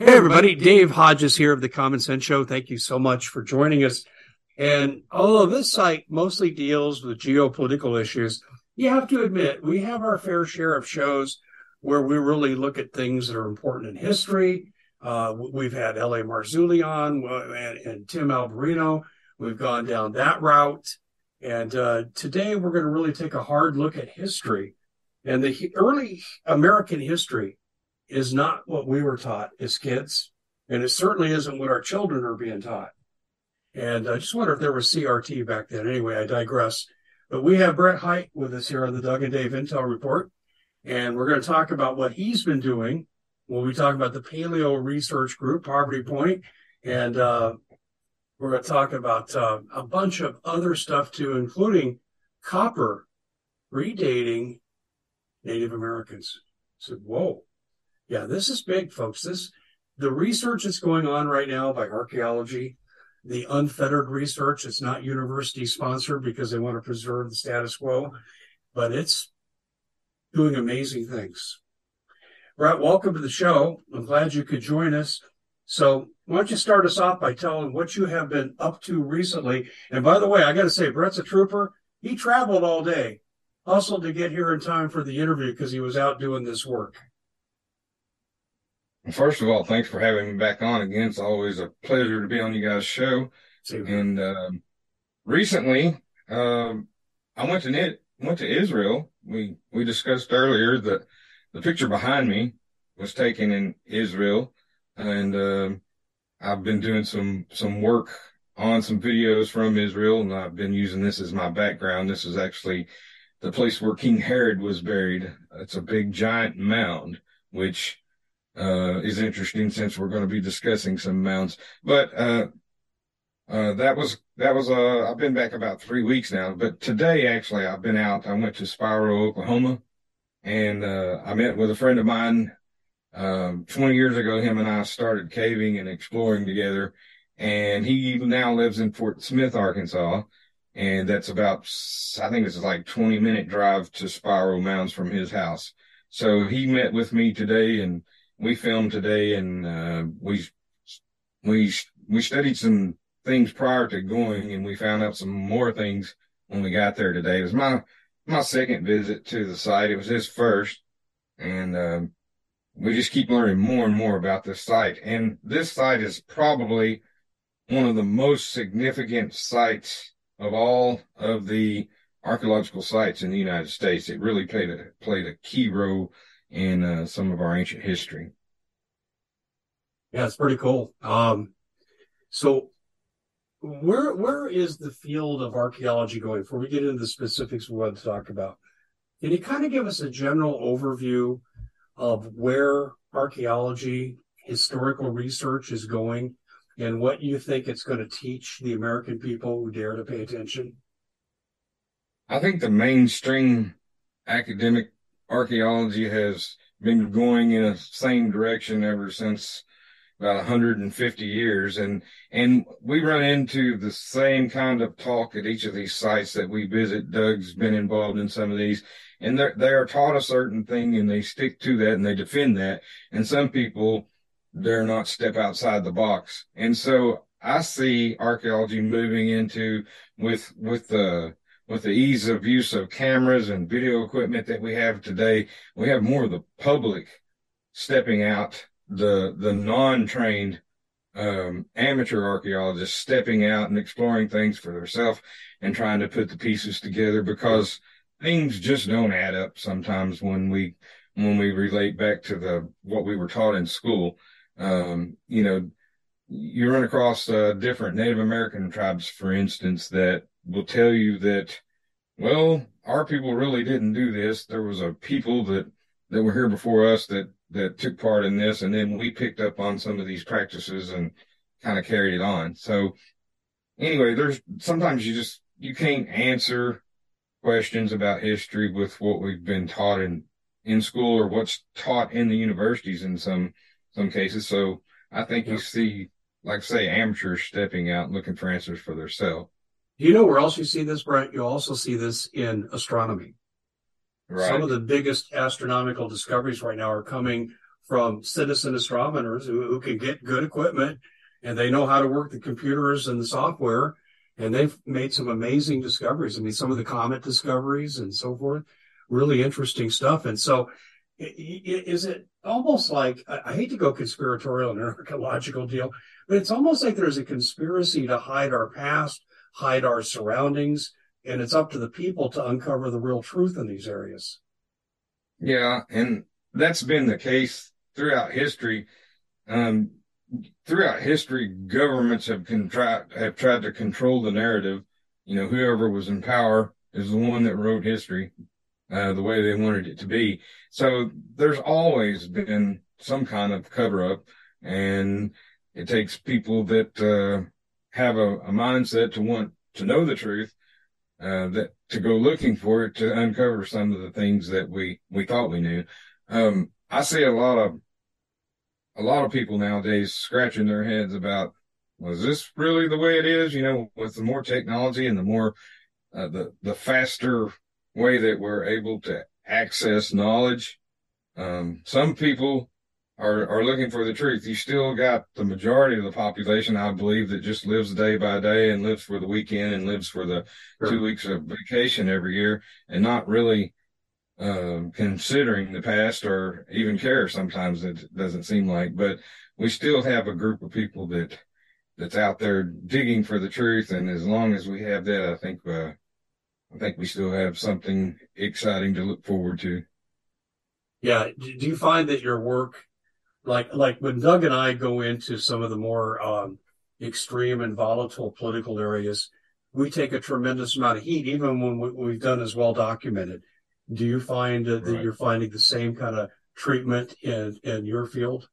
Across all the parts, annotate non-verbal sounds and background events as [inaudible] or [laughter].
Hey, everybody. Dave Hodges here of the Common Sense Show. Thank you so much for joining us. And although this site mostly deals with geopolitical issues, you have to admit we have our fair share of shows where we really look at things that are important in history. Uh, we've had L.A. Marzulli on and, and, Tim Alberino. We've gone down that route. And uh, today we're going to really take a hard look at history. And the early American history is not what we were taught as kids, and it certainly isn't what our children are being taught. And I just wonder if there was CRT back then. Anyway, I digress. But we have Brent Hite with us here on the Doug and Dave Intel Report, and we're going to talk about what he's been doing when we talk about the Paleo Research Group, Poverty Point, and uh, we're going to talk about uh, a bunch of other stuff too, including copper redating Native Americans. I said, whoa, yeah, this is big, folks. This the research that's going on right now by archaeology, the unfettered research. It's not university sponsored because they want to preserve the status quo, but it's doing amazing things. Brent, welcome to the show. I'm glad you could join us. So, why don't you start us off by telling what you have been up to recently? And by the way, I got to say, Brent's a trooper. He traveled all day, hustled to get here in time for the interview because he was out doing this work. First of all, thanks for having me back on again. It's always a pleasure to be on you guys' show. And uh, recently, um, I went to went to Israel. We we discussed earlier that the picture behind me was taken in Israel, and uh, I've been doing some some work on some videos from Israel, and I've been using this as my background. This is actually the place where King Herod was buried. It's a big giant mound, which uh, is interesting since we're going to be discussing some mounds. But uh, uh, that was that was uh, I've been back about three weeks now. But today, actually, I've been out. I went to Spiro, Oklahoma, and uh, I met with a friend of mine. Um, 20 years ago, him and I started caving and exploring together, and he now lives in Fort Smith, Arkansas. And that's about, I think it's like 20 minute drive to Spiro Mounds from his house. So he met with me today and we filmed today and uh, we we we studied some things prior to going and we found out some more things when we got there today. It was my my second visit to the site. It was his first, and um, we just keep learning more and more about this site. And this site is probably one of the most significant sites of all of the archaeological sites in the United States. It really played a played a key role in uh, some of our ancient history. Yeah, it's pretty cool. Um, so, where where is the field of archaeology going? Before we get into the specifics we want to talk about, can you kind of give us a general overview of where archaeology, historical research is going, and what you think it's going to teach the American people who dare to pay attention? I think the mainstream academic archaeology has been going in the same direction ever since about 150 years. And and we run into the same kind of talk at each of these sites that we visit. Doug's been involved in some of these and they they are taught a certain thing and they stick to that and they defend that. And some people dare not step outside the box. And so i see archaeology moving into with with the with the ease of use of cameras and video equipment that we have today, we have more of the public stepping out, the the non-trained um, amateur archaeologists stepping out and exploring things for themselves and trying to put the pieces together because things just don't add up sometimes when we when we relate back to the what we were taught in school. Um, you know, you run across uh, different Native American tribes, for instance, that will tell you that, well, our people really didn't do this. There was a people that, that were here before us that, that took part in this. And then we picked up on some of these practices and kind of carried it on. So anyway, there's sometimes you just, you can't answer questions about history with what we've been taught in, in school or what's taught in the universities in some, some cases. So I think you see, like say, amateurs stepping out looking for answers for themselves. Do you know where else you see this, Brent? You also see this in astronomy. Right. Some of the biggest astronomical discoveries right now are coming from citizen astronomers who, who can get good equipment and they know how to work the computers and the software. And they've made some amazing discoveries. I mean, some of the comet discoveries and so forth, really interesting stuff. And so, is it almost like I hate to go conspiratorial and [laughs] archaeological deal, but it's almost like there's a conspiracy to hide our past, hide our surroundings, and it's up to the people to uncover the real truth in these areas. Yeah, and that's been the case throughout history. Um, throughout history, governments have tried have tried to control the narrative. You know, whoever was in power is the one that wrote history uh, the way they wanted it to be. So there's always been some kind of cover up, and it takes people that uh, have a, a, mindset to want to know the truth, uh, that to go looking for it to uncover some of the things that we we thought we knew. Um, I see a lot of a lot of people nowadays scratching their heads about was this really the way it is? You know, with the more technology and the more uh, the the faster way that we're able to access knowledge. Um, some people are, are looking for the truth. You still got the majority of the population, I believe, that just lives day by day and lives for the weekend and lives for the sure. two weeks of vacation every year and not really um, considering the past or even care. Sometimes it doesn't seem like, but we still have a group of people that that's out there digging for the truth. And as long as we have that, I think uh, I think we still have something exciting to look forward to. Yeah. Do you find that your work, like like when Doug and I go into some of the more um, extreme and volatile political areas, we take a tremendous amount of heat, even when what we've done is well documented. Do you find uh, that you're finding the same kind of treatment in in your field?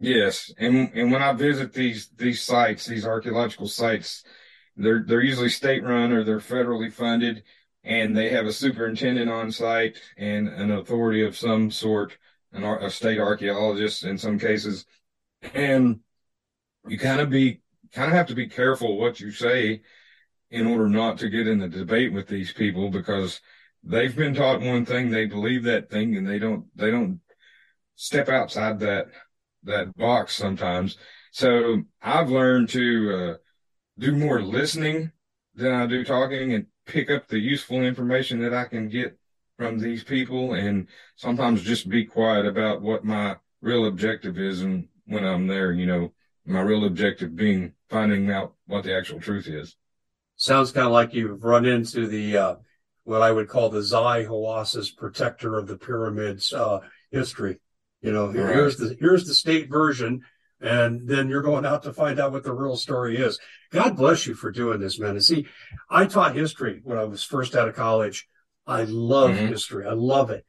Yes, and and when I visit these these sites, these archaeological sites, they're they're usually state run or they're federally funded, and they have a superintendent on site and an authority of some sort, an a state archaeologist in some cases, and you kind of be kind of have to be careful what you say in order not to get in the debate with these people because they've been taught one thing, they believe that thing, and they don't they don't step outside that that box sometimes. So I've learned to uh, do more listening than I do talking and pick up the useful information that I can get from these people and sometimes just be quiet about what my real objective is and when I'm there, you know, my real objective being finding out what the actual truth is. Sounds kind of like you've run into the uh, what I would call the Zahi Hawass's protector of the pyramids uh, history. You know, here, right. here's the here's the state version, and then you're going out to find out what the real story is. God bless you for doing this, man. And see, I taught history when I was first out of college. I love mm-hmm. history. I love it.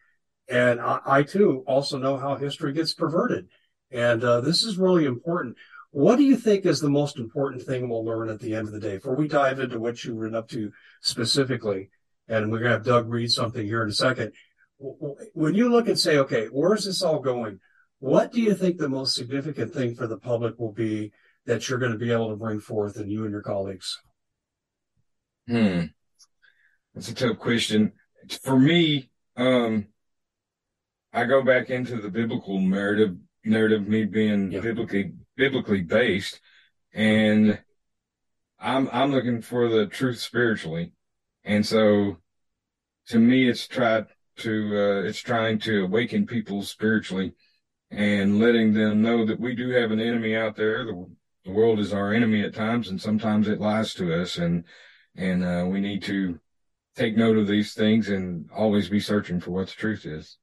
And I, I, too also know how history gets perverted. And uh, this is really important. What do you think is the most important thing we'll learn at the end of the day? Before we dive into what you've been up to specifically, and we're going to have Doug read something here in a second. When you look and say, okay, where's this all going? What do you think the most significant thing for the public will be that you're going to be able to bring forth and you and your colleagues? Hmm. That's a tough question. For me, um, I go back into the biblical narrative, narrative, me being biblically, biblically based. And I'm, I'm looking for the truth spiritually. And so to me, it's tried to, uh, it's trying to awaken people spiritually and letting them know that we do have an enemy out there. The, the world is our enemy at times, and sometimes it lies to us, and and uh, we need to take note of these things and always be searching for what the truth is.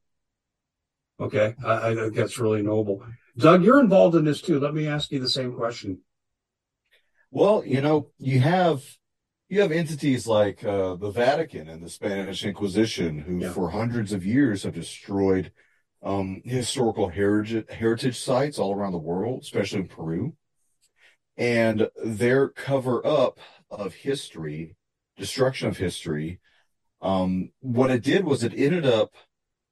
Okay, I, I think that's really noble. Doug, you're involved in this too. Let me ask you the same question. Well, you know, you have you have entities like uh, the Vatican and the Spanish Inquisition, who yeah. for hundreds of years have destroyed um, historical heritage, heritage sites all around the world, especially in Peru. And their cover up of history, destruction of history, um, what it did was it ended up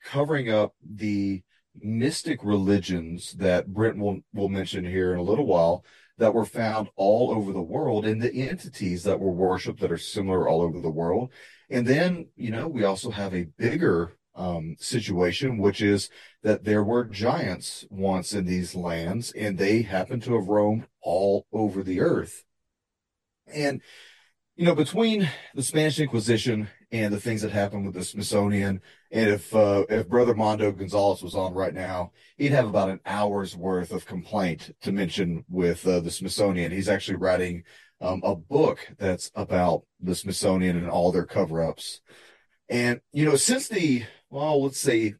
covering up the mystic religions that Brent will, will mention here in a little while that were found all over the world and the entities that were worshiped that are similar all over the world. And then, you know, we also have a bigger um, situation, which is that there were giants once in these lands and they happened to have roamed all over the earth. And, you know, between the Spanish Inquisition and the things that happened with the Smithsonian, and if, uh, if Brother Mondo Gonzalez was on right now, he'd have about an hour's worth of complaint to mention with uh, the Smithsonian. He's actually writing um, a book that's about the Smithsonian and all their cover ups. And, you know, since the, well, let's say,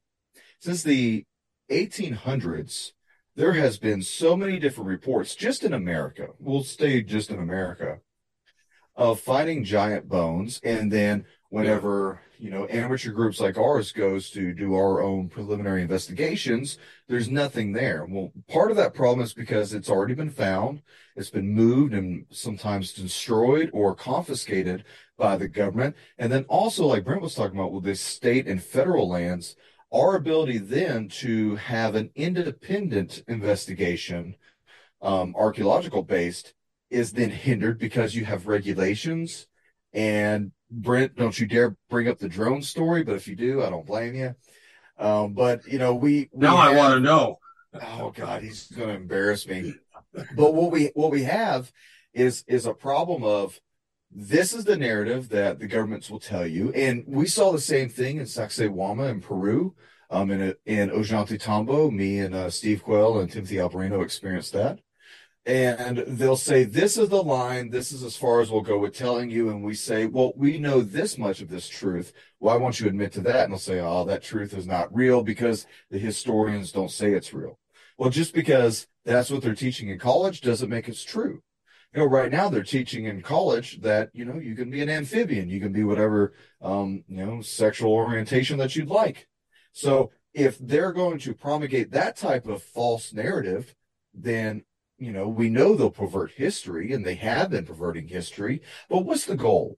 since the 1800s, there has been so many different reports just in America. We'll stay just in America of finding giant bones. And then whenever, you know, amateur groups like ours goes to do our own preliminary investigations, there's nothing there. Well, part of that problem is because it's already been found. It's been moved and sometimes destroyed or confiscated by the government. And then also, like Brent was talking about with the state and federal lands, our ability then to have an independent investigation, um, archaeological based, is then hindered because you have regulations. And Brent, don't you dare bring up the drone story, but if you do, I don't blame you. Um, but you know, we, we now have, I want to know. Oh God, he's going to embarrass me. But what we what we have is is a problem of this is the narrative that the governments will tell you. And we saw the same thing in Sacsayhuaman in Peru, um, in, in Ollantaytambo. Me and uh, Steve Quayle and Timothy Alberino experienced that. And they'll say, this is the line. This is as far as we'll go with telling you. And we say, well, we know this much of this truth. Why won't you admit to that? And they'll say, oh, that truth is not real because the historians don't say it's real. Well, just because that's what they're teaching in college doesn't make it true you know, right now they're teaching in college that, you know, you can be an amphibian, you can be whatever, um, you know, sexual orientation that you'd like. So if they're going to promulgate that type of false narrative, then, you know, we know they'll pervert history and they have been perverting history. But what's the goal?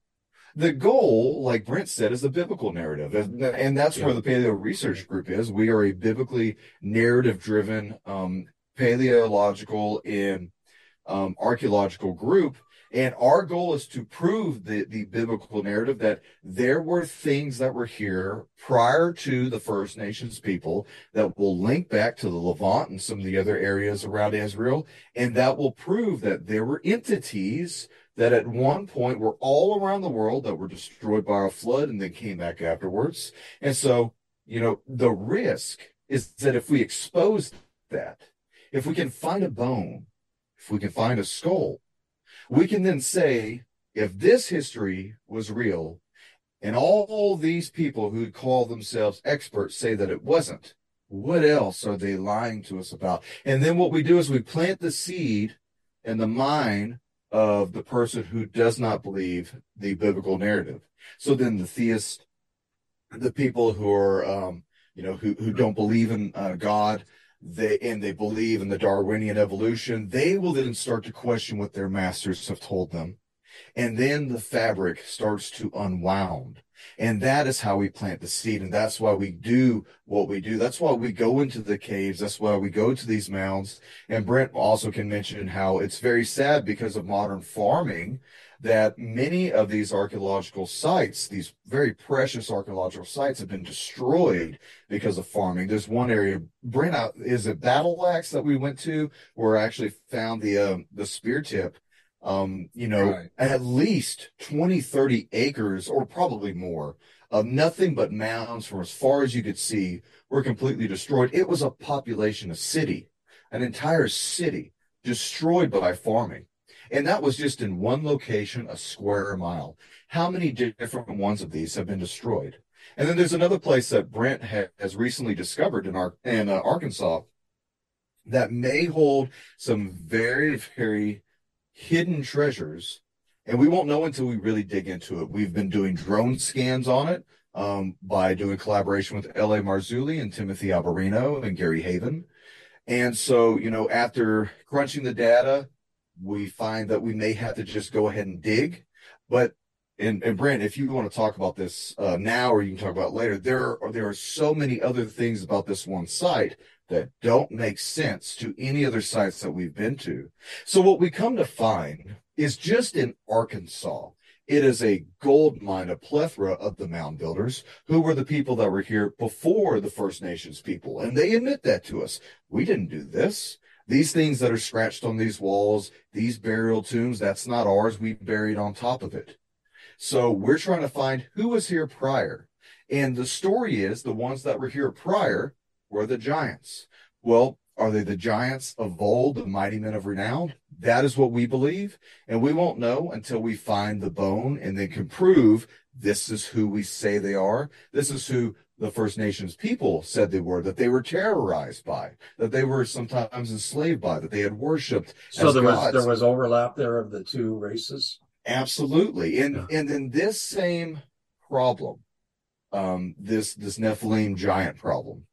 The goal, like Brent said, is the biblical narrative. And, and that's yeah. where the Paleo Research Group is. We are a biblically narrative driven, um, paleological and um, archaeological group. And our goal is to prove the, the biblical narrative that there were things that were here prior to the First Nations people that will link back to the Levant and some of the other areas around Israel. And that will prove that there were entities that at one point were all around the world that were destroyed by a flood and then came back afterwards. And so, you know, the risk is that if we expose that, if we can find a bone if we can find a skull, we can then say, if this history was real, and all these people who call themselves experts say that it wasn't, what else are they lying to us about? And then what we do is we plant the seed in the mind of the person who does not believe the biblical narrative. So then the theist, the people who are, um, you know, who, who don't believe in uh, God, they and they believe in the Darwinian evolution, they will then start to question what their masters have told them. And then the fabric starts to unwound. And that is how we plant the seed. And that's why we do what we do. That's why we go into the caves. That's why we go to these mounds. And Brent also can mention how it's very sad because of modern farming that many of these archaeological sites, these very precious archaeological sites, have been destroyed because of farming. There's one area, Brent, is it Battle Axe that we went to, where I actually found the um, the spear tip. Um, you know, right. at least 20, 30 acres, or probably more, of nothing but mounds from as far as you could see were completely destroyed. It was a population, a city, an entire city destroyed by farming. And that was just in one location, a square mile. How many different ones of these have been destroyed? And then there's another place that Brent ha- has recently discovered in in uh, Arkansas that may hold some very very hidden treasures, and we won't know until we really dig into it. We've been doing drone scans on it um, by doing collaboration with L.A. Marzulli and Timothy Alberino and Gary Haven. And so, you know, after crunching the data, we find that we may have to just go ahead and dig. But and, and Brent, if you want to talk about this uh, now or you can talk about later, there are there are so many other things about this one site that don't make sense to any other sites that we've been to. So what we come to find is just in Arkansas, It is a gold mine, a plethora of the mound builders who were the people that were here before the First Nations people. And they admit that to us. We didn't do this. These things that are scratched on these walls, these burial tombs, that's not ours. We buried on top of it. So we're trying to find who was here prior. And the story is the ones that were here prior were the giants. Well, are they the giants of old, the mighty men of renown? That is what we believe. And we won't know until we find the bone and then can prove this is who we say they are. This is who the First Nations people said they were, that they were terrorized by, that they were sometimes enslaved by, that they had worshipped. So there gods. was there was overlap there of the two races. Absolutely, and yeah. and then this same problem, um, this this Nephilim giant problem,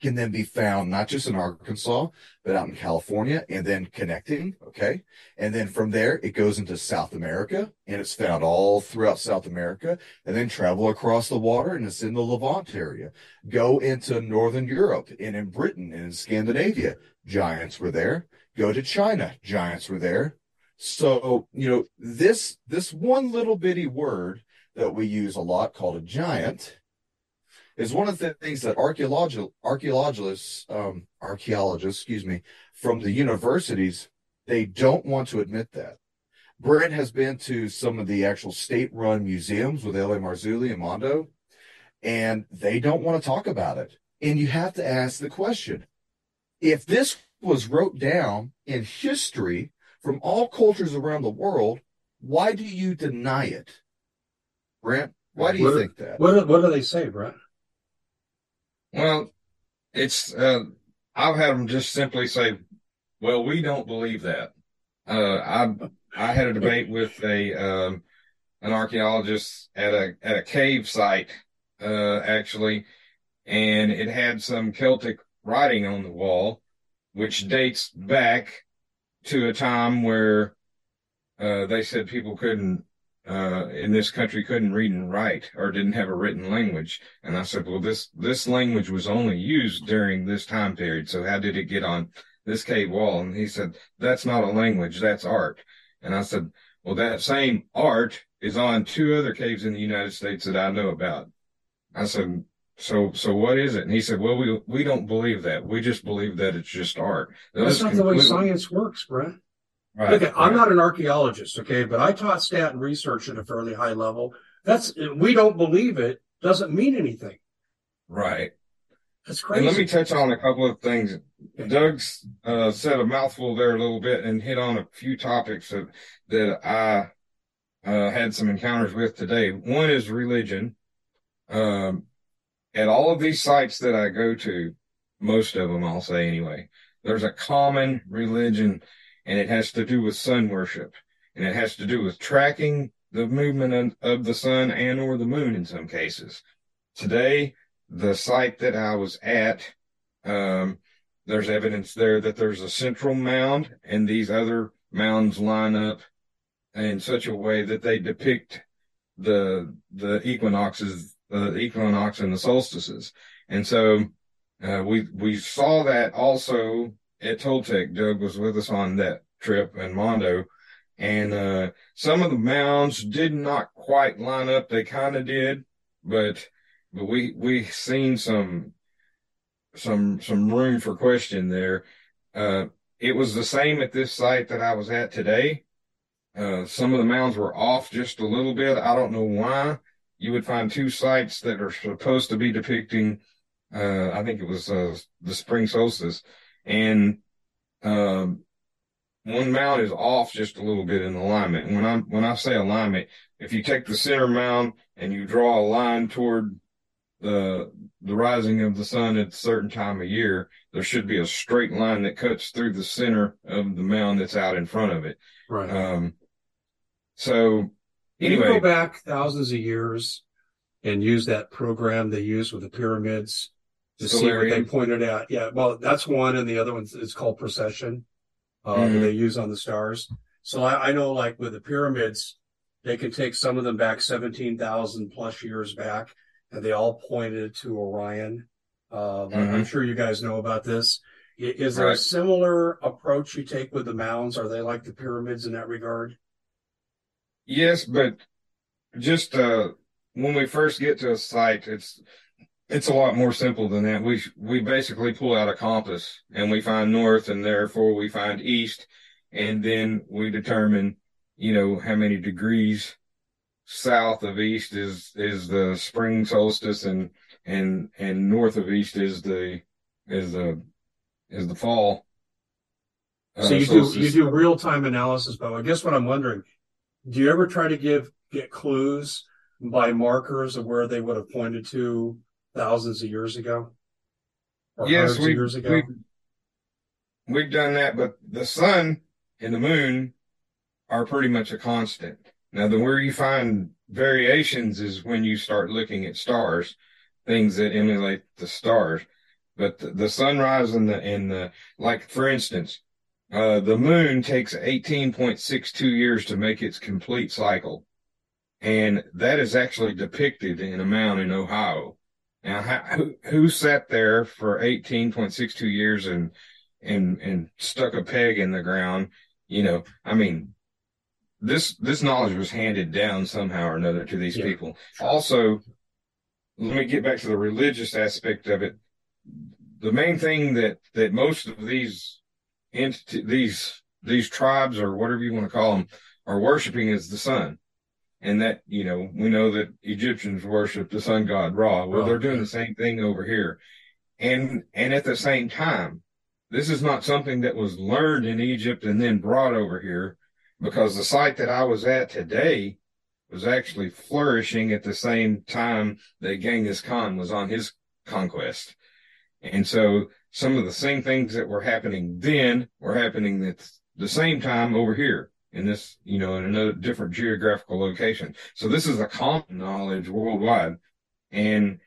can then be found not just in Arkansas, but out in California and then connecting. Okay. And then from there, it goes into South America and it's found all throughout South America and then travel across the water and it's in the Levant area. Go into Northern Europe and in Britain and in Scandinavia. Giants were there. Go to China. Giants were there. So, you know, this, this one little bitty word that we use a lot called a giant is one of the things that archaeological archaeologists um, archaeologists excuse me from the universities they don't want to admit that. Brent has been to some of the actual state-run museums with L.A. Marzulli and mondo and they don't want to talk about it. And you have to ask the question if this was wrote down in history from all cultures around the world why do you deny it? Brent why do you what, think that? what do, what do they say brent well, it's uh, I've had them just simply say, "Well, we don't believe that." Uh, I I had a debate with a um, an archaeologist at a at a cave site uh, actually, and it had some Celtic writing on the wall, which dates back to a time where uh, they said people couldn't uh, in this country couldn't read and write or didn't have a written language. And I said, well, this, this language was only used during this time period. So how did it get on this cave wall? And he said, that's not a language. That's art. And I said, well, that same art is on two other caves in the United States that I know about. I said, so, so what is it? And he said, well, we, we don't believe that. We just believe that it's just art. That's, not the way science works, Brent. Right, okay, right. I'm not an archaeologist, okay, but I taught stat and research at a fairly high level. That's we don't believe it doesn't mean anything. Right. That's crazy. And let me touch on a couple of things. Okay. Doug's uh, said a mouthful there a little bit and hit on a few topics that that I uh, had some encounters with today. One is religion. Um, at all of these sites that I go to, most of them, I'll say anyway, there's a common religion and it has to do with sun worship and it has to do with tracking the movement of the sun and or the moon in some cases. Today, the site that I was at, um, there's evidence there that there's a central mound and these other mounds line up in such a way that they depict the, the equinoxes, the equinox and the solstices. And so, uh, we, we saw that also at Toltec. Doug was with us on that trip and Mondo. And, uh, some of the mounds did not quite line up. They kind of did, but, but we, we seen some, some, some room for question there. Uh, it was the same at this site that I was at today. Uh, some of the mounds were off just a little bit. I don't know why. You would find two sites that are supposed to be depicting, uh, I think it was, uh, the spring solstice and, um, one mound is off just a little bit in alignment. And when I when I say alignment, if you take the center mound and you draw a line toward the the rising of the sun at a certain time of year, there should be a straight line that cuts through the center of the mound that's out in front of it. Right. Um, so anyway, you go back thousands of years and use that program they use with the pyramids to see what they pointed out. Yeah, well, that's one, and the other one is called precession uh, mm-hmm. that they use on the stars. So I, I, know, like with the pyramids, they can take some of them back 17,000 plus years back, and they all pointed to Orion. Uh, mm-hmm. I'm sure you guys know about this. Is there right. a similar approach you take with the mounds? Are they like the pyramids in that regard? Yes, but just uh, when we first get to a site, it's it's a lot more simple than that. We we basically pull out a compass and we find north, and therefore we find east, and then we determine, you know, how many degrees south of east is is the spring solstice, and and and north of east is the is the is the fall. Uh, so you solstice. do you do real time analysis, but I guess what I'm wondering, do you ever try to give get clues by markers of where they would have pointed to thousands of years ago? yes, we, years ago? We, we've done that, but the sun and the moon are pretty much a constant. Now, the where you find variations is when you start looking at stars, things that emulate the stars. But the, the sunrise and the and the like, for instance, uh, the moon takes 18.62 years to make its complete cycle. And that is actually depicted in a mound in Ohio. Now, how, who, who sat there for 18.62 years and, and, and stuck a peg in the ground? You know, I mean, this, this knowledge was handed down somehow or another to these yeah. people. Also, let me get back to the religious aspect of it. The main thing that, that most of these entity, these, these tribes or whatever you want to call them are worshiping is the sun and that you know we know that Egyptians worship the sun god Ra. Well, they're doing the same thing over here, and and at the same time, this is not something that was learned in Egypt and then brought over here, because the site that I was at today was actually flourishing at the same time that Genghis Khan was on his conquest, and so some of the same things that were happening then were happening at the same time over here in this, you know, in a different geographical location. So this is a common knowledge worldwide. And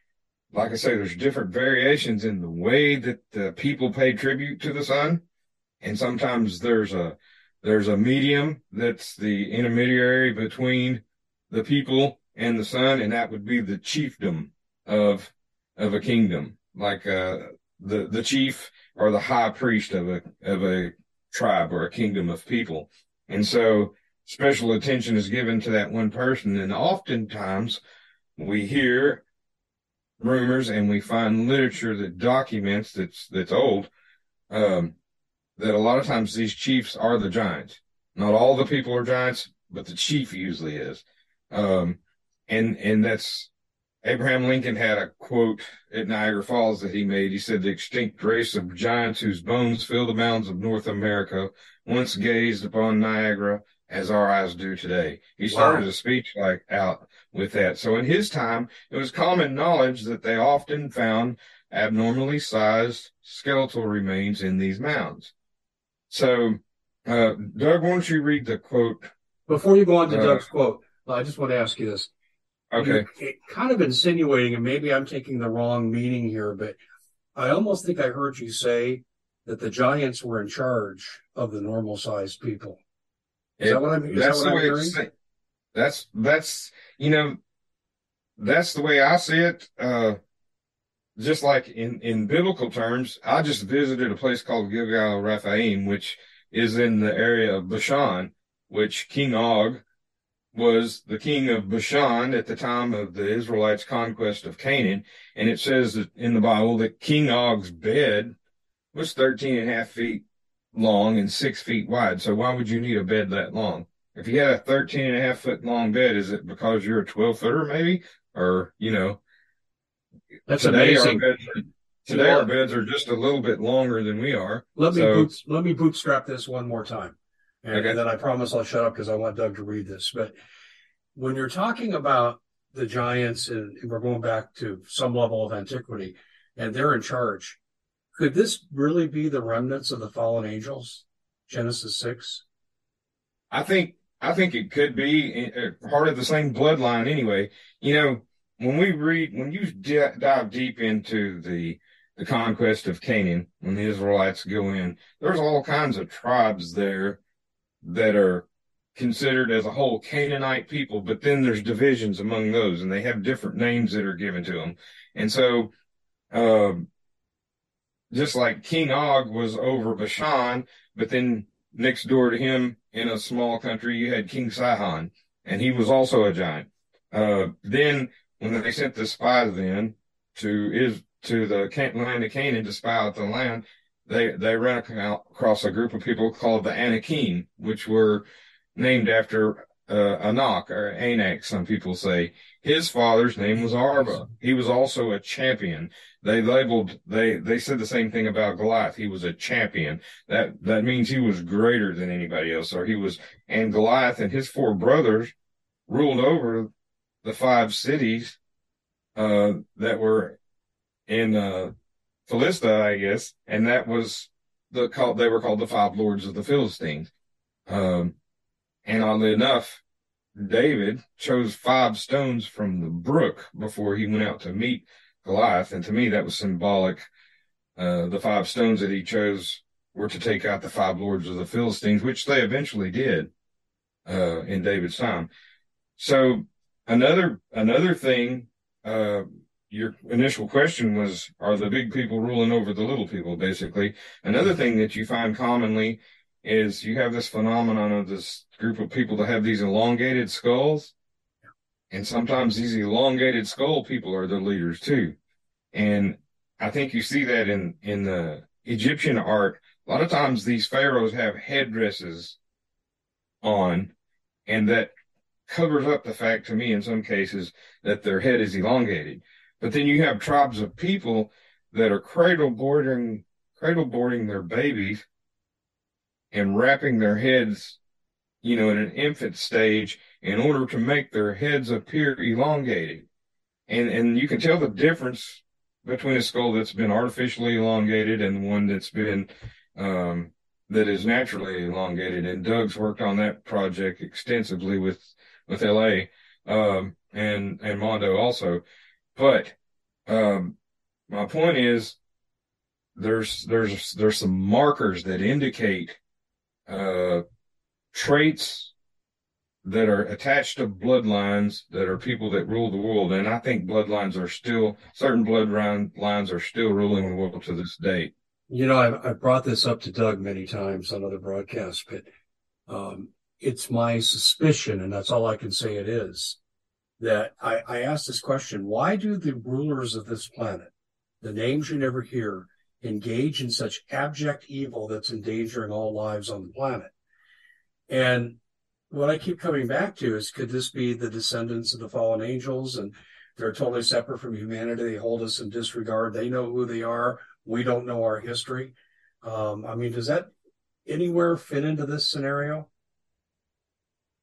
like I say, there's different variations in the way that the people pay tribute to the sun. And sometimes there's a, there's a medium that's the intermediary between the people and the sun. And that would be the chiefdom of, of a kingdom, like, uh, the, the chief or the high priest of a, of a tribe or a kingdom of people. And so special attention is given to that one person. And oftentimes we hear rumors and we find literature that documents that's, that's old, um, that a lot of times these chiefs are the giants. Not all the people are giants, but the chief usually is. Um, and, and that's, Abraham Lincoln had a quote at Niagara Falls that he made. He said, the extinct race of giants whose bones fill the mounds of North America once gazed upon Niagara as our eyes do today. He started wow. a speech like out with that. So in his time, it was common knowledge that they often found abnormally sized skeletal remains in these mounds. So, uh, Doug, why don't you read the quote? Before you go on to uh, Doug's quote, I just want to ask you this. Okay. You're kind of insinuating, and maybe I'm taking the wrong meaning here, but I almost think I heard you say that the giants were in charge of the normal sized people. Is it, that what I'm, is that's that what I'm hearing? That's, that's, you know, that's the way I see it. Uh, just like in, in biblical terms, I just visited a place called Gilgal Refaim, which is in the area of Bashan, which King Og was the king of Bashan at the time of the Israelites' conquest of Canaan. And it says in the Bible that King Og's bed was 13 and a half feet long and six feet wide. So why would you need a bed that long? If you had a 13 and a half foot long bed, is it because you're a 12 footer maybe? Or, you know, that's today amazing. Our beds are, today our beds are just a little bit longer than we are. Let me, so, let me bootstrap this one more time. And, okay. and then I promise I'll shut up because I want Doug to read this. But when you're talking about the giants and we're going back to some level of antiquity and they're in charge, could this really be the remnants of the fallen angels? Genesis 6? I think I think it could be uh, part of the same bloodline anyway. You know, when we read, when you dive deep into the the conquest of Canaan, when the Israelites go in, there's all kinds of tribes there that are considered as a whole Canaanite people, but then there's divisions among those, and they have different names that are given to them. And so, uh, just like King Og was over Bashan, but then next door to him in a small country, you had King Sihon. and he was also a giant. Uh, then when they sent the spies then to is to the land of Canaan to spy out the land, they they ran across a group of people called the Anakim, which were named after uh, Anak or Anak, some people say. His father's name was Arba. He was also a champion. They labeled, they, they said the same thing about Goliath. He was a champion. That, that means he was greater than anybody else, or he was, and Goliath and his four brothers ruled over the five cities, uh, that were in, uh, Philistia, I guess, and that was the called, they were called the five lords of the Philistines. Um, and oddly enough, David chose five stones from the brook before he went out to meet Goliath. And to me, that was symbolic. Uh, the five stones that he chose were to take out the five lords of the Philistines, which they eventually did, uh, in David's time. So another, another thing, uh, your initial question was, are the big people ruling over the little people, basically? Another thing that you find commonly is you have this phenomenon of this group of people that have these elongated skulls. And sometimes these elongated skull people are the leaders too. And I think you see that in, in the Egyptian art. A lot of times these pharaohs have headdresses on and that covers up the fact to me in some cases that their head is elongated. But then you have tribes of people that are cradle boarding, cradle boarding their babies and wrapping their heads, you know, in an infant stage in order to make their heads appear elongated. And, and you can tell the difference between a skull that's been artificially elongated and one that's been, um, that is naturally elongated. And Doug's worked on that project extensively with, with LA, um, and, and Mondo also. But, um, my point is there's, there's, there's some markers that indicate uh, traits that are attached to bloodlines that are people that rule the world. And I think bloodlines are still, certain bloodlines are still ruling the world to this day. You know, I've, I've brought this up to Doug many times on other broadcasts, but um, it's my suspicion, and that's all I can say it is, that I, I asked this question why do the rulers of this planet, the names you never hear, engage in such abject evil that's endangering all lives on the planet. And what I keep coming back to is could this be the descendants of the fallen angels and they're totally separate from humanity? They hold us in disregard. They know who they are. We don't know our history. Um, I mean, does that anywhere fit into this scenario?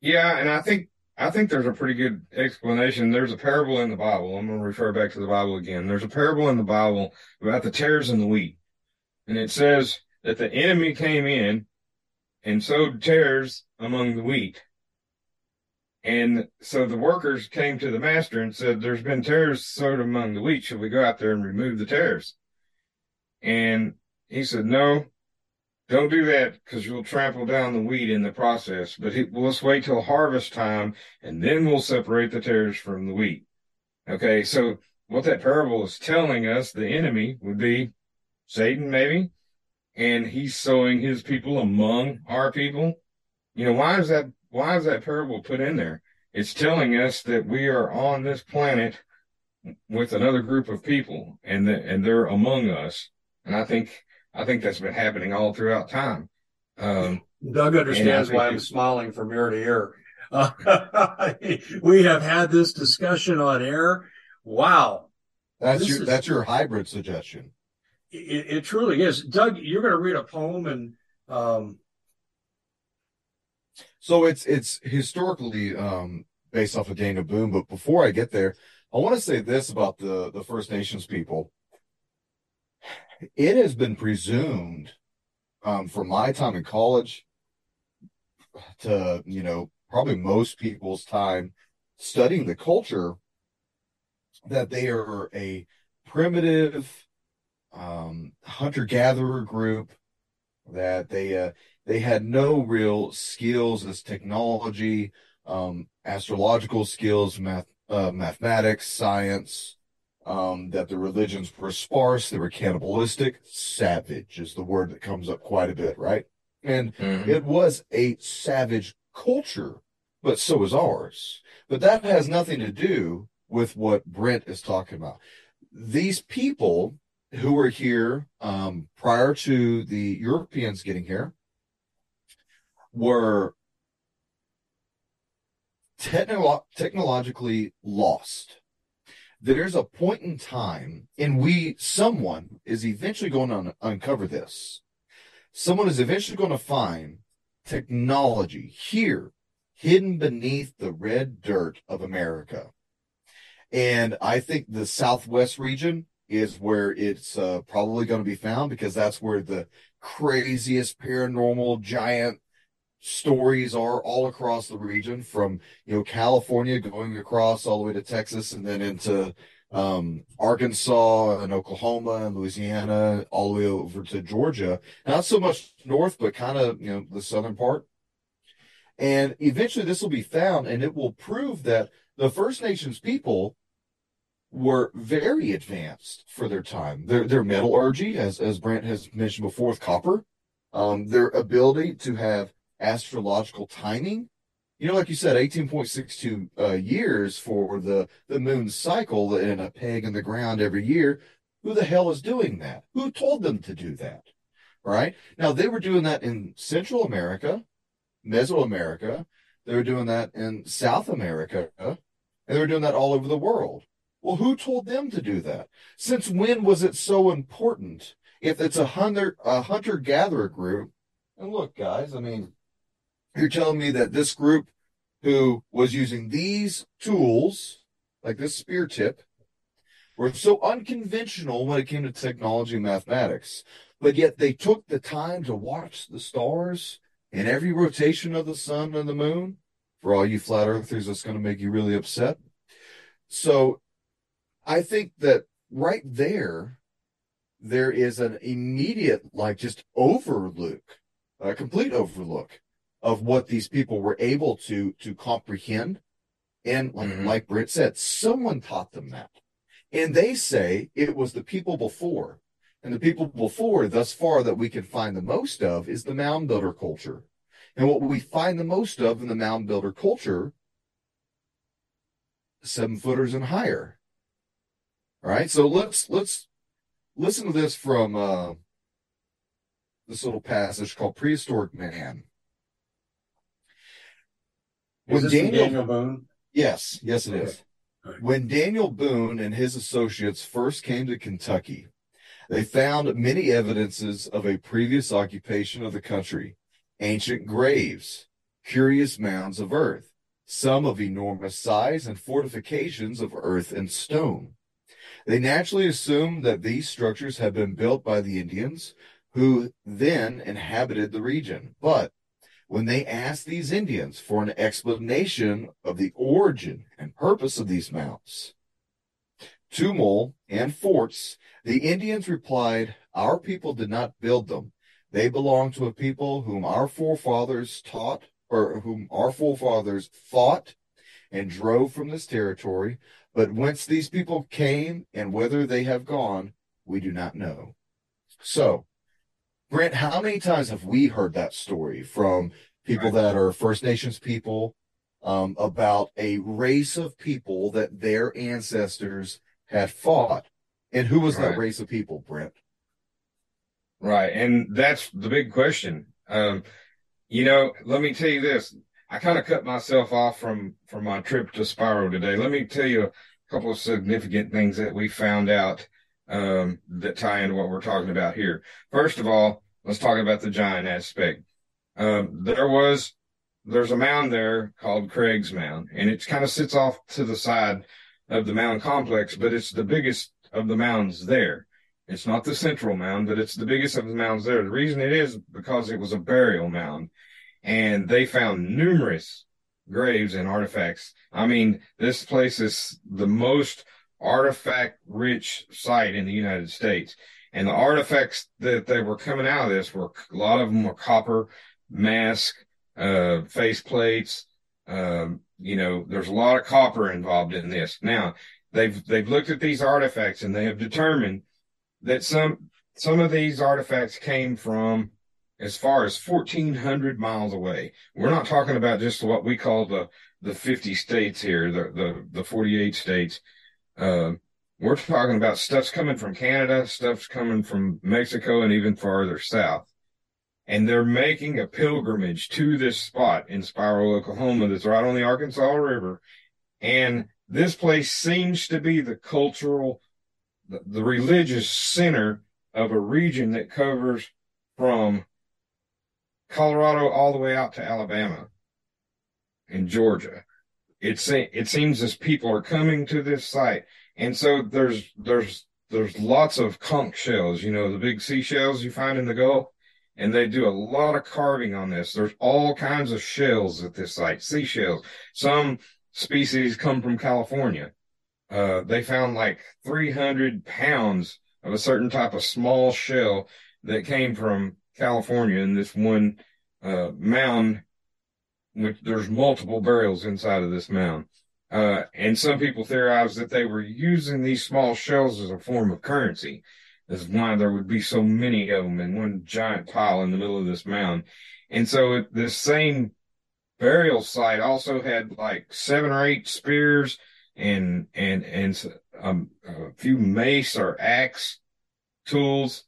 Yeah, and I think I think there's a pretty good explanation. There's a parable in the Bible. I'm going to refer back to the Bible again. There's a parable in the Bible about the tares and the wheat. And it says that the enemy came in and sowed tares among the wheat. And so the workers came to the master and said, There's been tares sowed among the wheat. Should we go out there and remove the tares? And he said, No, don't do that because you'll trample down the wheat in the process. But he, well, let's wait till harvest time and then we'll separate the tares from the wheat. Okay. So what that parable is telling us, the enemy would be Satan, maybe, and he's sowing his people among our people. You know, why is that, why is that parable put in there? It's telling us that we are on this planet with another group of people and and they're among us. And I think I think that's been happening all throughout time. Um, Doug understands why I'm smiling from ear to ear. Uh, [laughs] we have had this discussion on air. Wow. That's this your, is, that's your hybrid suggestion. It, it, truly is. Doug, you're going to read a poem and, um, so it's, it's historically, um, based off of Daniel Boone. But before I get there, I want to say this about the, the First Nations people it has been presumed um, from my time in college to, you know, probably most people's time studying the culture that they are a primitive um, hunter gatherer group that they uh, they had no real skills as technology, um, astrological skills, math, uh, mathematics, science, um, that the religions were sparse, they were cannibalistic. Savage is the word that comes up quite a bit, right? And mm-hmm. it was a savage culture but so is ours. But that has nothing to do with what Brent is talking about. These people who were here um, prior to the Europeans getting here were technolo- technologically lost. There's a point in time, and we, someone is eventually going to un- uncover this. Someone is eventually going to find technology here, hidden beneath the red dirt of America. And I think the Southwest region is where it's uh, probably going to be found because that's where the craziest paranormal giant stories are all across the region from you know California going across all the way to Texas and then into um, Arkansas and Oklahoma and Louisiana all the way over to Georgia not so much north but kind of you know the southern part and eventually this will be found and it will prove that the First Nations people were very advanced for their time. Their their metallurgy, as as Brent has mentioned before with copper, um, their ability to have astrological timing. You know, like you said, 18.62 uh, years for the, the moon cycle and a peg in the ground every year. Who the hell is doing that? Who told them to do that? Right? Now, they were doing that in Central America, Mesoamerica. They were doing that in South America, and they were doing that all over the world. Well, who told them to do that? Since when was it so important? If it's a hunter a hunter gatherer group, and look, guys, I mean, you're telling me that this group who was using these tools, like this spear tip, were so unconventional when it came to technology and mathematics, but yet they took the time to watch the stars in every rotation of the sun and the moon. For all you flat earthers, that's going to make you really upset. So I think that right there, there is an immediate, like, just overlook, a complete overlook of what these people were able to to comprehend. And like, mm-hmm. like Brent said, someone taught them that. And they say it was the people before. And the people before, thus far, that we can find the most of is the mound builder culture. And what we find the most of in the mound builder culture, seven footers and higher. All right. So let's let's listen to this from uh, this little passage called Prehistoric Man. When Daniel, Daniel, Boone? Yes, yes, it okay. is. Right. When Daniel Boone and his associates first came to Kentucky, they found many evidences of a previous occupation of the country, ancient graves, curious mounds of earth, some of enormous size, and fortifications of earth and stone. They naturally assumed that these structures had been built by the Indians who then inhabited the region. But when they asked these Indians for an explanation of the origin and purpose of these mounts, tumuli, and forts, the Indians replied, Our people did not build them. They belong to a people whom our forefathers taught, or whom our forefathers fought and drove from this territory. But whence these people came and whither they have gone, we do not know. So, Brent, how many times have we heard that story from people that are First Nations people um, about a race of people that their ancestors had fought? And who was right. that race of people, Brent? Right. And that's the big question. Um, you know, let me tell you this. I kind of cut myself off from, from my trip to Spiro today. Let me tell you a couple of significant things that we found out um, that tie into what we're talking about here. First of all, let's talk about the giant aspect. Um, there was, there's a mound there called Craig's Mound, and it kind of sits off to the side of the mound complex, but it's the biggest of the mounds there. It's not the central mound, but it's the biggest of the mounds there. The reason it is because it was a burial mound and they found numerous graves and artifacts. I mean, this place is the most artifact rich site in the United States. And the artifacts that they were coming out of this were a lot of them were copper, mask, uh, face plates. Um, you know, there's a lot of copper involved in this. Now they've, they've looked at these artifacts and they have determined that some, some of these artifacts came from as far as 1400 miles away. We're not talking about just what we call the, the 50 states here, the, the, the 48 states. Uh, we're talking about stuff's coming from Canada, stuff's coming from Mexico and even farther south. And they're making a pilgrimage to this spot in Spiro, Oklahoma that's right on the Arkansas River. And this place seems to be the cultural, the, the religious center of a region that covers from Colorado all the way out to Alabama and Georgia. It, it seems as people are coming to this site. And so there's, there's, there's lots of conch shells, you know, the big seashells you find in the Gulf. And they do a lot of carving on this. There's all kinds of shells at this site, seashells. Some species come from California. Uh, they found like 300 pounds of a certain type of small shell that came from California in this one uh, mound, which there's multiple burials inside of this mound. Uh, and some people theorize that they were using these small shells as a form of currency. That's why there would be so many of them in one giant pile in the middle of this mound. And so this same burial site also had like seven or eight spears and, and, and um, a few mace or axe tools,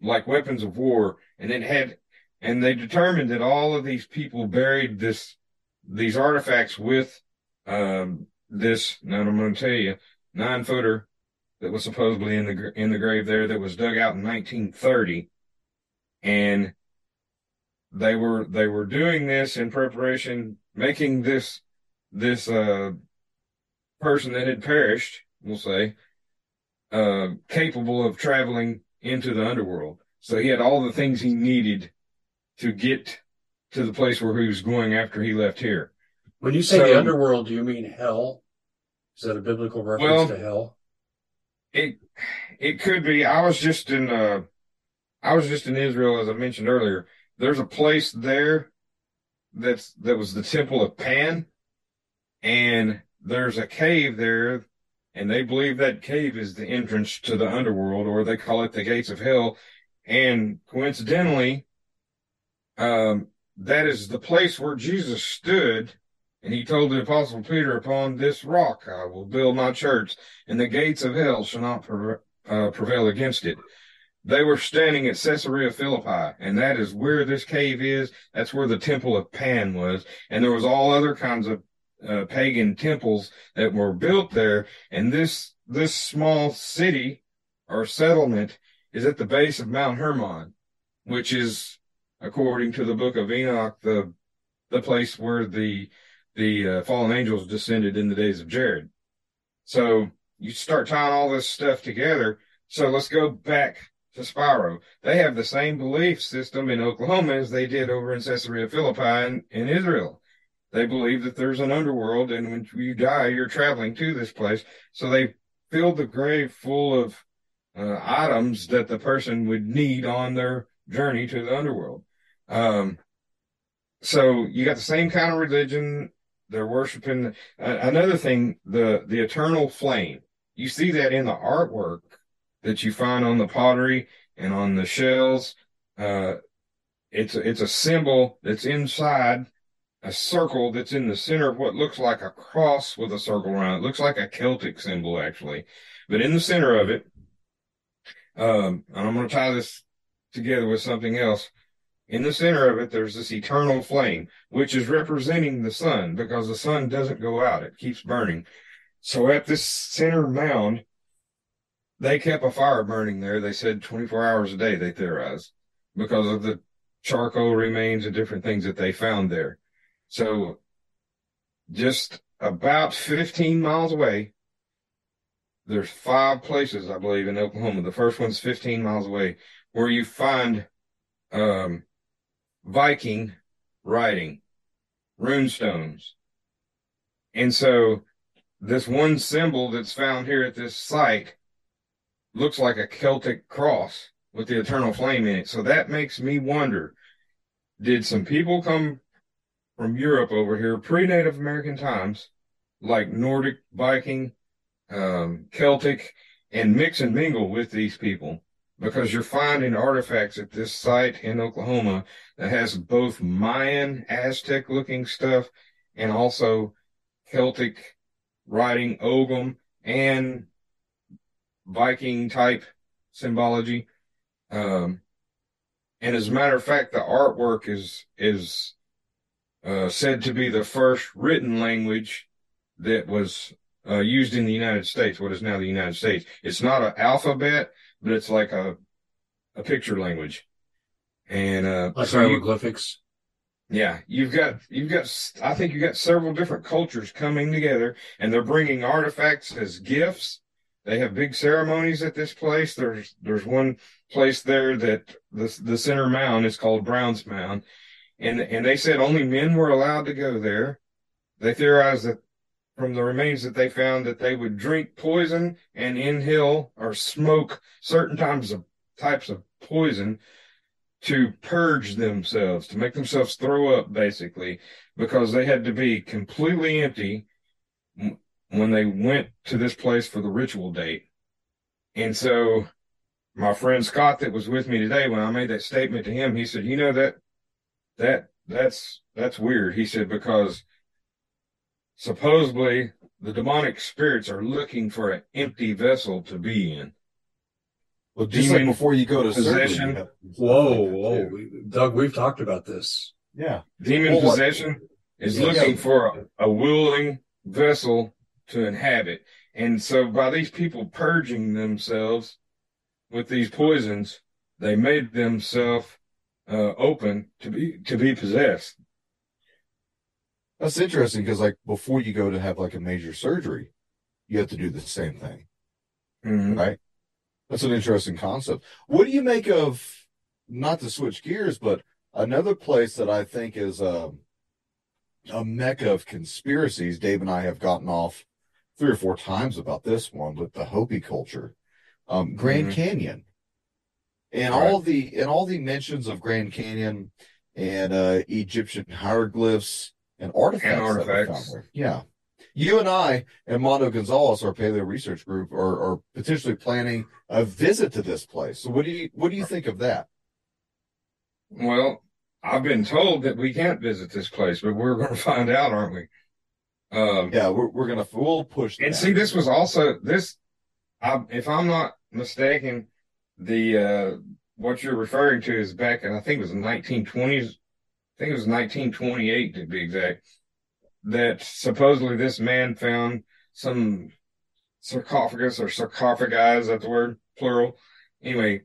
like weapons of war. And it had, and they determined that all of these people buried this, these artifacts with, um, this, now I'm going to tell you, nine footer that was supposedly in the, in the grave there that was dug out in 1930. And they were, they were doing this in preparation, making this, this, uh, person that had perished, we'll say, uh, capable of traveling into the underworld. So he had all the things he needed to get to the place where he was going after he left here. When you say so, the underworld, do you mean hell? Is that a biblical reference well, to hell? It it could be. I was just in uh I was just in Israel as I mentioned earlier. There's a place there that's that was the temple of Pan and there's a cave there and they believe that cave is the entrance to the underworld or they call it the gates of hell and coincidentally um, that is the place where Jesus stood and he told the apostle Peter, upon this rock I will build my church and the gates of hell shall not pre- uh, prevail against it. They were standing at Caesarea Philippi, and that is where this cave is. That's where the temple of Pan was. And there was all other kinds of uh, pagan temples that were built there. And this, this small city or settlement is at the base of Mount Hermon, which is, according to the book of Enoch, the, the place where the, the uh, fallen angels descended in the days of Jared. So you start tying all this stuff together. So let's go back to Spiro. They have the same belief system in Oklahoma as they did over in Caesarea Philippi in, in Israel. They believe that there's an underworld, and when you die, you're traveling to this place. So they filled the grave full of uh, items that the person would need on their journey to the underworld. Um, so you got the same kind of religion. They're worshiping. Uh, another thing, the the eternal flame. You see that in the artwork that you find on the pottery and on the shells. Uh, it's a, it's a symbol that's inside a circle that's in the center of what looks like a cross with a circle around it. Looks like a Celtic symbol, actually. But in the center of it, um, and I'm going to tie this together with something else. In the center of it, there's this eternal flame, which is representing the sun because the sun doesn't go out. It keeps burning. So at this center mound, they kept a fire burning there. They said 24 hours a day, they theorized, because of the charcoal remains and different things that they found there. So just about 15 miles away, there's five places, I believe, in Oklahoma. The first one's 15 miles away where you find, um, Viking writing, rune stones. And so this one symbol that's found here at this site looks like a Celtic cross with the eternal flame in it. So that makes me wonder, did some people come from Europe over here, pre-Native American times, like Nordic, Viking, um, Celtic, and mix and mingle with these people because you're finding artifacts at this site in Oklahoma that has both Mayan, Aztec looking stuff and also Celtic writing, Ogham, and Viking type symbology. Um, and as a matter of fact, the artwork is, is, uh, said to be the first written language that was uh, used in the United States, what is now the United States. It's not an alphabet, but it's like a a picture language. And uh, like so hieroglyphics. You, yeah, you've got you've got I think you've got several different cultures coming together, and they're bringing artifacts as gifts. They have big ceremonies at this place. There's there's one place there that the the center mound is called Brown's Mound, and and they said only men were allowed to go there. They theorized that from the remains that they found that they would drink poison and inhale or smoke certain types of types of poison to purge themselves, to make themselves throw up, basically, because they had to be completely empty when they went to this place for the ritual date. And so my friend Scott that was with me today, when I made that statement to him, he said, you know, that, that, that's, that's weird. He said, because supposedly the demonic spirits are looking for an empty vessel to be in. Well, just like before you go to possession. Surgery, whoa, whoa, Doug, we've talked about this. Yeah, demon well, possession is yeah, looking yeah. for a, a willing vessel to inhabit, and so by these people purging themselves with these poisons, they made themselves uh, open to be to be possessed. That's interesting because, like, before you go to have like a major surgery, you have to do the same thing, mm-hmm. right? That's an interesting concept. What do you make of, not to switch gears, but another place that I think is a, a mecca of conspiracies? Dave and I have gotten off three or four times about this one with the Hopi culture, um, Grand mm-hmm. Canyon, and right. all the and all the mentions of Grand Canyon and uh, Egyptian hieroglyphs and artifacts. And artifacts. Yeah. You and I and Mondo Gonzalez, our paleo research group, are, are potentially planning a visit to this place. So what do you what do you think of that? Well, I've been told that we can't visit this place, but we're going [laughs] to find out, aren't we? Um, yeah, we're we're going to we'll push. And see, this was also this. I, if I'm not mistaken, the uh, what you're referring to is back, and I think it was the 1920s I think it was 1928 to be exact, that supposedly this man found some sarcophagus or sarcophagi, is that the word? Plural. Anyway,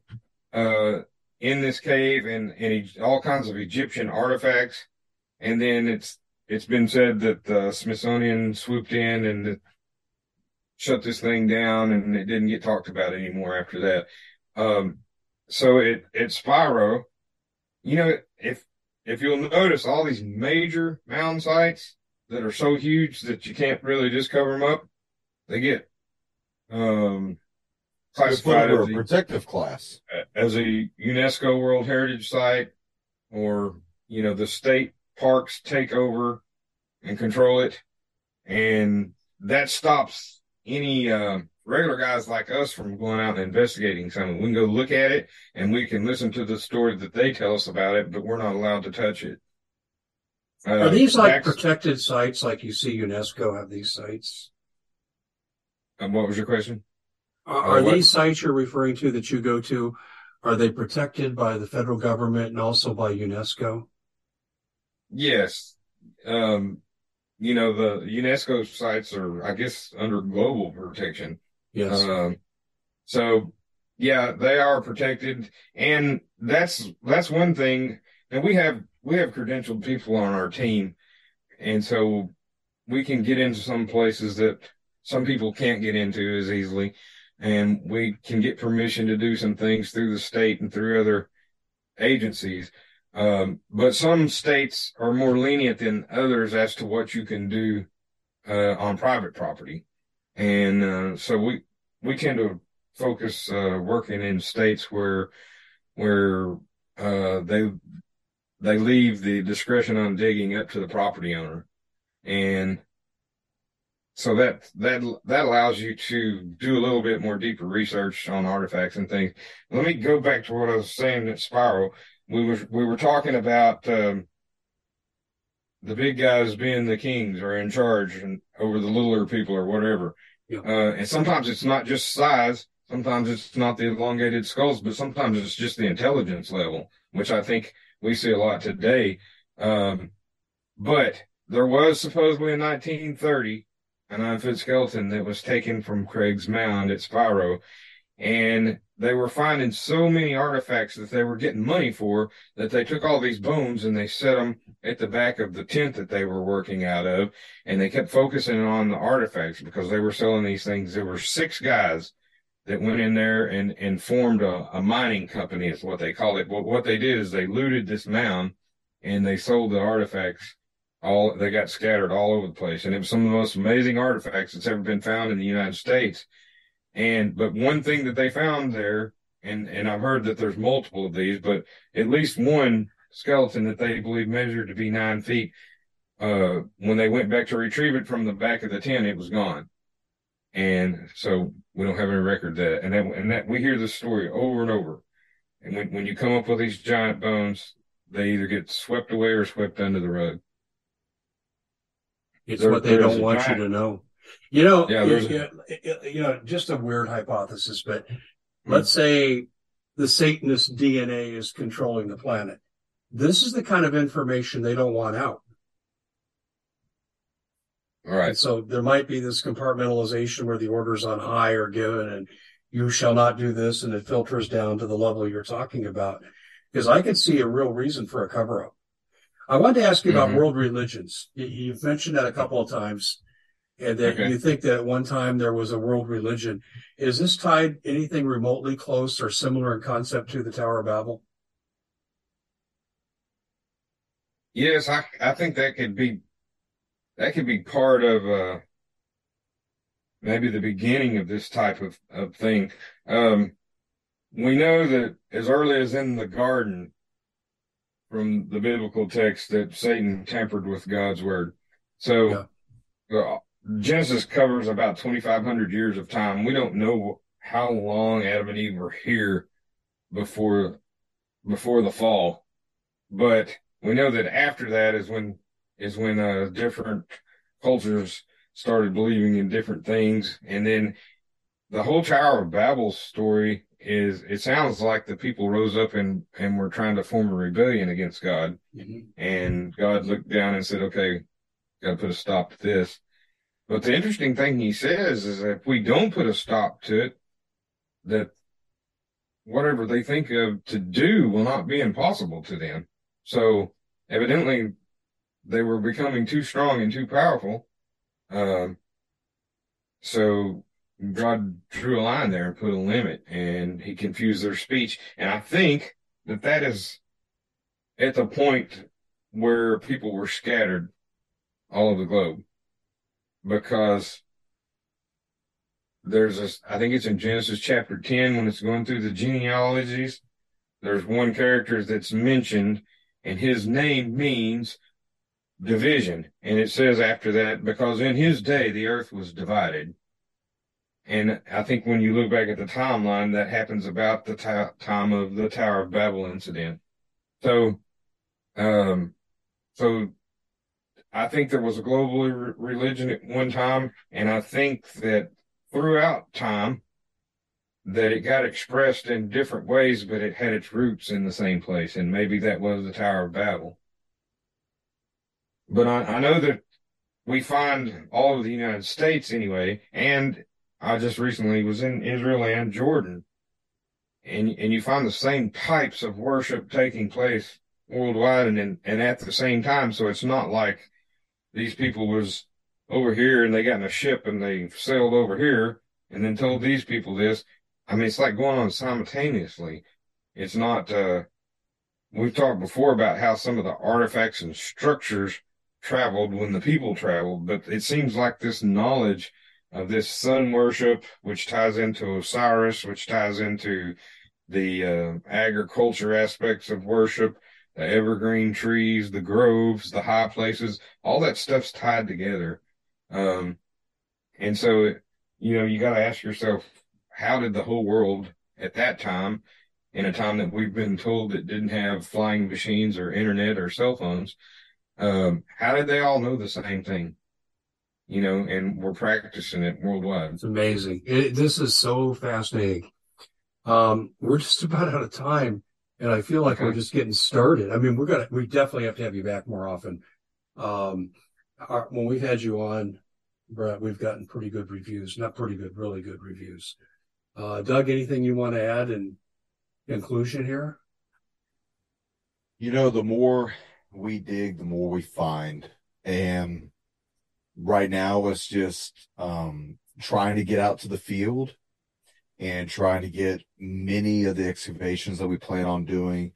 uh, in this cave and, and all kinds of Egyptian artifacts. And then it's, it's been said that the Smithsonian swooped in and shut this thing down and it didn't get talked about anymore after that. Um, so it, it's Spiro, you know, if, if you'll notice all these major mound sites that are so huge that you can't really just cover them up, they get um, classified as a protective class. as a UNESCO World Heritage Site, or you know the state parks take over and control it, and that stops any uh, regular guys like us from going out and investigating something. We can go look at it and we can listen to the story that they tell us about it, but we're not allowed to touch it. Uh, Are these like protected sites, like you see UNESCO have these sites? And what was your question? Are, uh, these sites you're referring to that you go to, are they protected by the federal government and also by UNESCO? Yes. Um, you know, the UNESCO sites are, I guess, under global protection. Yes. Um, so yeah, they are protected. And that's, that's one thing. And we have, we have credentialed people on our team. And so we can get into some places that some people can't get into as easily. And we can get permission to do some things through the state and through other agencies. Um, but some states are more lenient than others as to what you can do uh, on private property, and uh, so we we tend to focus uh, working in states where where uh, they they leave the discretion on digging up to the property owner, and so that that that allows you to do a little bit more deeper research on artifacts and things. Let me go back to what I was saying at Spiro. We were we were talking about um, the big guys being the kings or in charge and over the littler people or whatever. Yeah. Uh, and sometimes it's not just size. Sometimes it's not the elongated skulls, but sometimes it's just the intelligence level, which I think we see a lot today. Um, but there was supposedly in 1930 an foot skeleton that was taken from Craig's Mound at Spiro. And they were finding so many artifacts that they were getting money for that they took all these bones and they set them at the back of the tent that they were working out of. And they kept focusing on the artifacts because they were selling these things. There were six guys that went in there and, and formed a, a mining company is what they call it. But what they did is they looted this mound and they sold the artifacts all they got scattered all over the place and it was some of the most amazing artifacts that's ever been found in the united states and but one thing that they found there and and i've heard that there's multiple of these but at least one skeleton that they believe measured to be nine feet uh when they went back to retrieve it from the back of the tent it was gone and so we don't have any record of that and that and that we hear this story over and over and when, when you come up with these giant bones they either get swept away or swept under the rug it's there, what they don't want giant. you to know. You know, yeah, you, you know, just a weird hypothesis, but hmm. let's say the Satanist DNA is controlling the planet. This is the kind of information they don't want out. All right. And so there might be this compartmentalization where the orders on high are given and you shall not do this and it filters down to the level you're talking about. Because I could see a real reason for a cover up. I wanted to ask you about mm-hmm. world religions. You've mentioned that a couple of times, and that okay. you think that at one time there was a world religion. Is this tied anything remotely close or similar in concept to the Tower of Babel? Yes, I I think that could be that could be part of uh, maybe the beginning of this type of, of thing. Um, we know that as early as in the garden, from the biblical text that Satan tampered with God's word. So yeah. Genesis covers about 2,500 years of time. We don't know how long Adam and Eve were here before before the fall, but we know that after that is when is when uh, different cultures started believing in different things, and then the whole Tower of Babel story is it sounds like the people rose up and and were trying to form a rebellion against God, mm-hmm. and God looked down and said, "Okay, got to put a stop to this." But the interesting thing he says is if we don't put a stop to it, that whatever they think of to do will not be impossible to them. So evidently, they were becoming too strong and too powerful. Um, so God drew a line there and put a limit and he confused their speech. And I think that that is at the point where people were scattered all over the globe because there's a, I think it's in Genesis chapter 10 when it's going through the genealogies. There's one character that's mentioned and his name means division. And it says after that, because in his day the earth was divided and I think when you look back at the timeline, that happens about the t- time of the Tower of Babel incident. So, um, so I think there was a global re- religion at one time, and I think that throughout time, that it got expressed in different ways, but it had its roots in the same place, and maybe that was the Tower of Babel. But I, I know that we find all of the United States anyway, and I just recently was in Israel and Jordan, and and you find the same types of worship taking place worldwide and and, and at the same time. So it's not like these people was over here and they got in a ship and they sailed over here and then told these people this. I mean, it's like going on simultaneously. It's not. uh We've talked before about how some of the artifacts and structures traveled when the people traveled, but it seems like this knowledge of this sun worship, which ties into Osiris, which ties into the uh, agriculture aspects of worship, the evergreen trees, the groves, the high places, all that stuff's tied together. Um, And so, you know, you got to ask yourself, how did the whole world at that time, in a time that we've been told that didn't have flying machines or internet or cell phones, um, how did they all know the same thing? You know, and we're practicing it worldwide. It's amazing. It, this is so fascinating. Um, we're just [laughs] about out of time, and I feel like we're just getting started. I mean, we're gonna, we definitely have to have you back more often. Um, our, when we've had you on, Brent, we've gotten pretty good reviews. Not pretty good, really good reviews. Uh, Doug, anything you want to add in conclusion here? You know, the more we dig, the more we find. And right now it's just um, trying to get out to the field and trying to get many of the excavations that we plan on doing.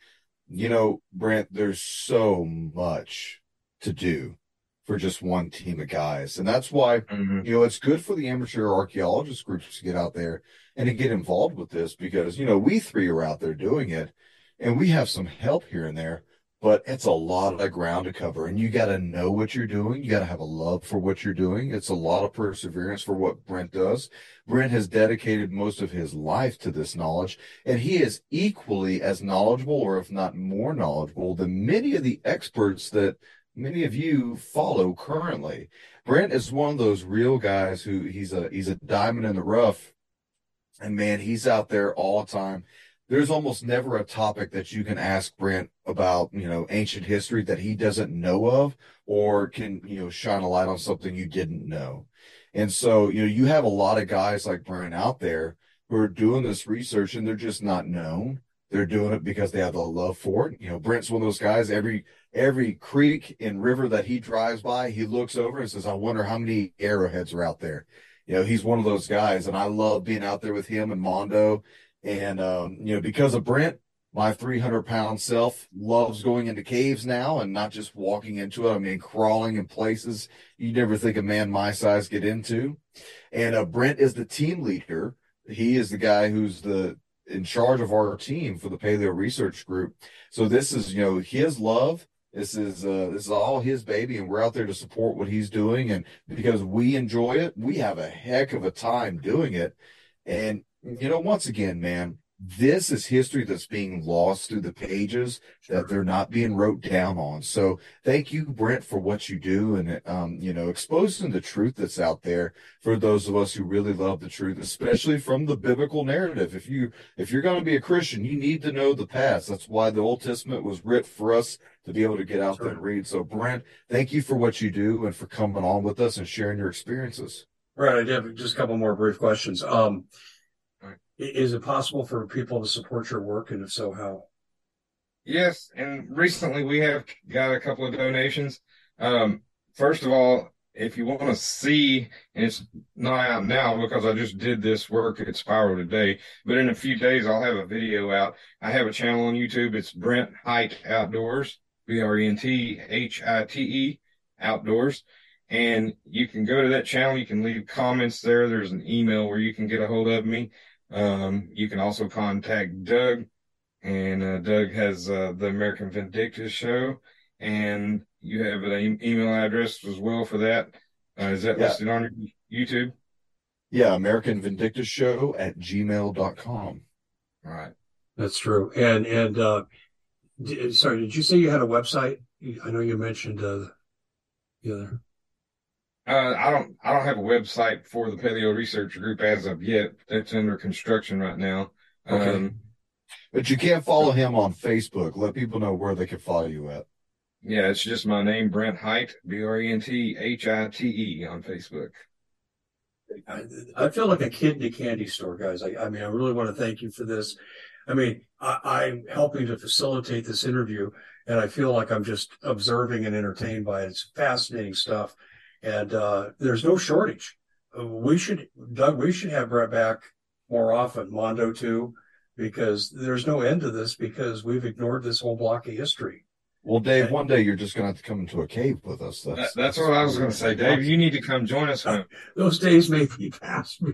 You know, Brent, there's so much to do for just one team of guys. And that's why, mm-hmm. you know, it's good for the amateur archaeologist groups to get out there and to get involved with this because, you know, we three are out there doing it and we have some help here and there, but it's a lot of ground to cover and you got to know what you're doing. You got to have a love for what you're doing. It's a lot of perseverance for what Brent does. Brent has dedicated most of his life to this knowledge and he is equally as knowledgeable or if not more knowledgeable than many of the experts that many of you follow currently. Brent is one of those real guys who he's a he's a diamond in the rough, and man, he's out there all the time. There's almost never a topic that you can ask Brent about, you know, ancient history that he doesn't know of or can, you know, shine a light on something you didn't know. And so, you know, you have a lot of guys like Brent out there who are doing this research and they're just not known. They're doing it because they have the love for it. You know, Brent's one of those guys. Every every creek and river that he drives by, he looks over and says, "I wonder how many arrowheads are out there." You know, he's one of those guys, and I love being out there with him and Mondo. And um, you know, because of Brent, my 300 pound self loves going into caves now and not just walking into it. I mean, crawling in places you never think a man my size get into. And uh, Brent is the team leader. He is the guy who's the in charge of our team for the Paleo Research Group. So this is, you know, his love. This is uh, this is all his baby, and we're out there to support what he's doing. And because we enjoy it, we have a heck of a time doing it. And you know, once again, man, this is history that's being lost through the pages that they're not being wrote down on. So thank you, Brent, for what you do and, um, you know, exposing the truth that's out there for those of us who really love the truth, especially from the biblical narrative. If you, if you're going to be a Christian, you need to know the past. That's why the Old Testament was writ for us to be able to get out there and read. So Brent, thank you for what you do and for coming on with us and sharing your experiences. Right. I have just a couple more brief questions. Um, is it possible for people to support your work, and if so, how? Yes, and recently we have got a couple of donations. Um, first of all, if you want to see, and it's not out now because I just did this work at Spiro today, but in a few days I'll have a video out. I have a channel on YouTube. It's Brent Hite Outdoors, B R E N T H I T E Outdoors. And you can go to that channel. You can leave comments there. There's an email where you can get a hold of me. Um, you can also contact Doug, and uh, Doug has uh, the American Vindictus show, and you have an e- email address as well for that. Uh, is that yeah. listed on YouTube? Yeah, American Vindictus show at gmail.com. All right. That's true. And, and, uh, d- sorry, did you say you had a website? I know you mentioned, uh, the other. Uh, I don't. I don't have a website for the Paleo Research Group as of yet. It's under construction right now. Okay. Um, but you can't follow him on Facebook. Let people know where they can follow you at. Yeah, it's just my name, Brent Hite, B R E N T H I T E on Facebook. I, I, feel like a kid in a candy store, guys. I, I mean, I really want to thank you for this. I mean, I, am helping to facilitate this interview, and I feel like I'm just observing and entertained by it. It's fascinating stuff and uh, there's no shortage. We should, Doug, we should have Brent back more often, Mondo too, because there's no end to this because we've ignored this whole block of history. Well, Dave, and, one day you're just going to have to come into a cave with us. That's, that, that's what I was going to say, Dave. You need to come join us. [laughs] Those days may be past me.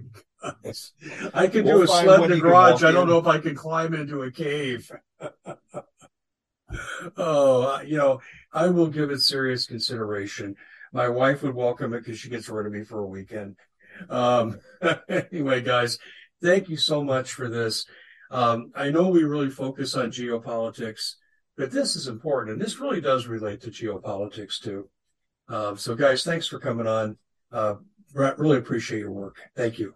I could we'll do a sled in the garage. I don't in. know if I can climb into a cave. [laughs] oh, you know, I will give it serious consideration. My wife would welcome it because she gets rid of me for a weekend. Um, [laughs] anyway, guys, thank you so much for this. Um, I know we really focus on geopolitics, but this is important, and this really does relate to geopolitics too. Uh, so, guys, thanks for coming on. Uh, really appreciate your work. Thank you.